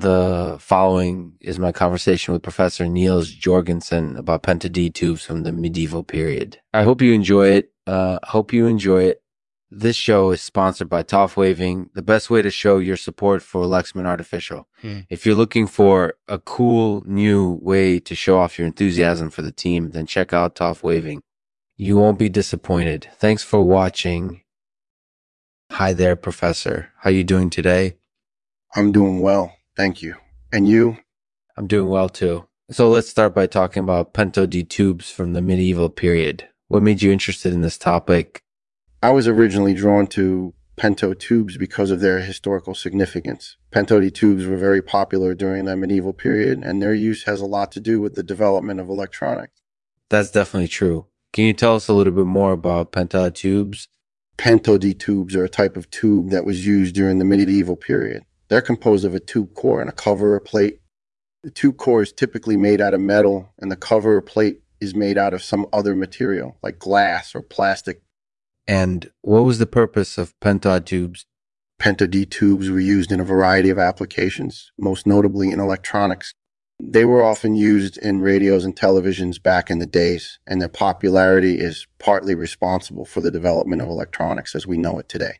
The following is my conversation with Professor Niels Jorgensen about pentode tubes from the medieval period. I hope you enjoy it. Uh, hope you enjoy it. This show is sponsored by Toff Waving, the best way to show your support for Lexman Artificial. Hmm. If you're looking for a cool new way to show off your enthusiasm for the team, then check out Toff Waving. You won't be disappointed. Thanks for watching. Hi there, Professor. How are you doing today? I'm doing well. Thank you. And you? I'm doing well too. So let's start by talking about pentode tubes from the medieval period. What made you interested in this topic? I was originally drawn to pentode tubes because of their historical significance. Pentode tubes were very popular during the medieval period, and their use has a lot to do with the development of electronics. That's definitely true. Can you tell us a little bit more about Pentode tubes? Pentode tubes are a type of tube that was used during the medieval period. They're composed of a tube core and a cover or plate. The tube core is typically made out of metal, and the cover or plate is made out of some other material, like glass or plastic. And what was the purpose of Pentode tubes? Pentode tubes were used in a variety of applications, most notably in electronics. They were often used in radios and televisions back in the days, and their popularity is partly responsible for the development of electronics as we know it today.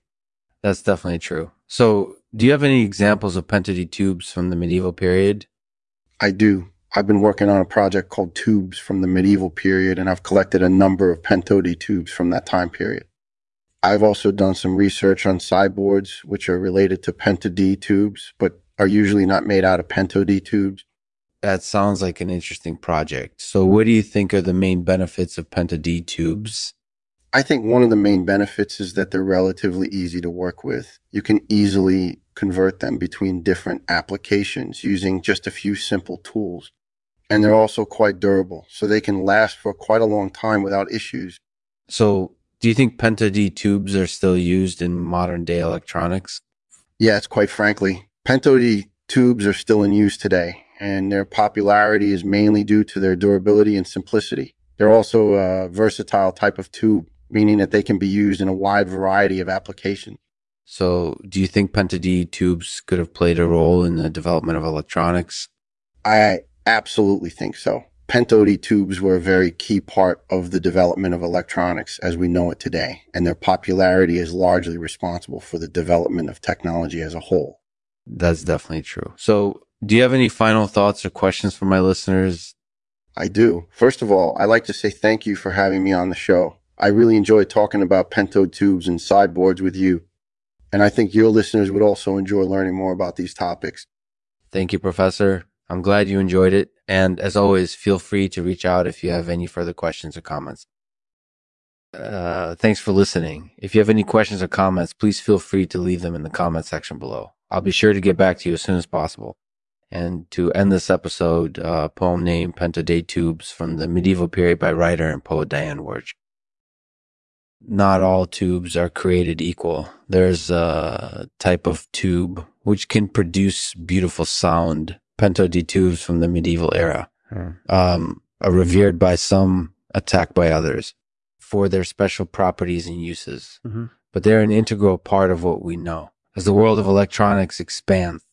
That's definitely true. So, do you have any examples of Pentode tubes from the medieval period? I do. I've been working on a project called Tubes from the Medieval Period, and I've collected a number of Pentode tubes from that time period. I've also done some research on sideboards, which are related to Pentode tubes, but are usually not made out of Pentode tubes. That sounds like an interesting project. So, what do you think are the main benefits of Pentode tubes? I think one of the main benefits is that they're relatively easy to work with. You can easily convert them between different applications using just a few simple tools. And they're also quite durable, so they can last for quite a long time without issues. So, do you think Pentode tubes are still used in modern day electronics? Yes, quite frankly, Pentode tubes are still in use today, and their popularity is mainly due to their durability and simplicity. They're also a versatile type of tube, meaning that they can be used in a wide variety of applications. So, do you think Pentode tubes could have played a role in the development of electronics? I absolutely think so. Pentode tubes were a very key part of the development of electronics as we know it today, and their popularity is largely responsible for the development of technology as a whole. That's definitely true. So, do you have any final thoughts or questions for my listeners? I do. First of all, I'd like to say thank you for having me on the show. I really enjoy talking about Pentode tubes and sideboards with you, and I think your listeners would also enjoy learning more about these topics. Thank you, Professor. I'm glad you enjoyed it. And as always, feel free to reach out if you have any further questions or comments. Uh, thanks for listening. If you have any questions or comments, please feel free to leave them in the comment section below. I'll be sure to get back to you as soon as possible. And to end this episode, uh, poem named Pentode Tubes from the medieval period by writer and poet Diane Wirch. Not all tubes are created equal. There's a type of tube which can produce beautiful sound Pentode tubes from the medieval era, um, are revered by some, attacked by others for their special properties and uses. Mhm. But they're an integral part of what we know. As the world of electronics expands,